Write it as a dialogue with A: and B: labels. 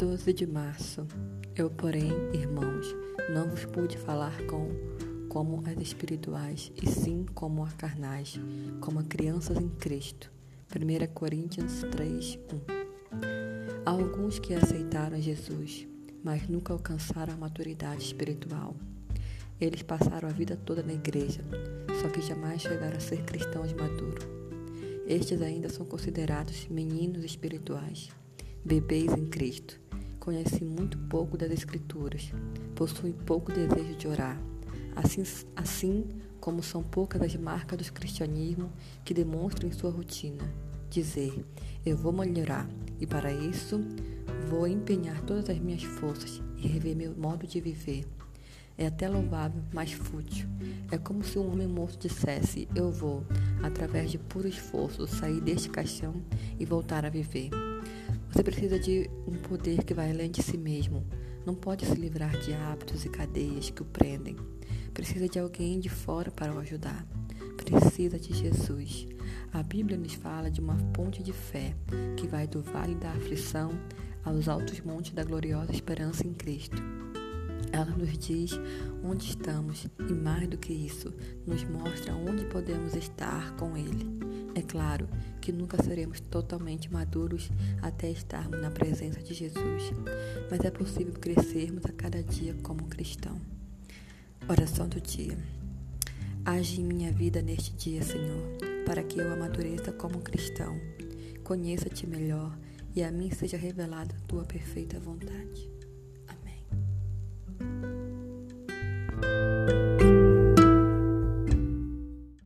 A: 12 de março. Eu, porém, irmãos, não vos pude falar com como as espirituais, e sim como a carnais, como a crianças em Cristo. 1 Coríntios 3, 1. Há alguns que aceitaram Jesus, mas nunca alcançaram a maturidade espiritual. Eles passaram a vida toda na igreja, só que jamais chegaram a ser cristãos maduros. Estes ainda são considerados meninos espirituais, bebês em Cristo conhecem muito pouco das Escrituras, possuem pouco desejo de orar, assim, assim como são poucas as marcas do cristianismo que demonstram em sua rotina. Dizer, eu vou melhorar e para isso vou empenhar todas as minhas forças e rever meu modo de viver. É até louvável, mas fútil. É como se um homem morto dissesse: Eu vou, através de puro esforço, sair deste caixão e voltar a viver. Você precisa de um poder que vai além de si mesmo. Não pode se livrar de hábitos e cadeias que o prendem. Precisa de alguém de fora para o ajudar. Precisa de Jesus. A Bíblia nos fala de uma ponte de fé que vai do vale da aflição aos altos montes da gloriosa esperança em Cristo. Ela nos diz onde estamos e, mais do que isso, nos mostra onde podemos estar com Ele. É claro que nunca seremos totalmente maduros até estarmos na presença de Jesus, mas é possível crescermos a cada dia como cristão. Oração do dia. Age em minha vida neste dia, Senhor, para que eu amadureça como cristão. Conheça-te melhor e a mim seja revelada tua perfeita vontade.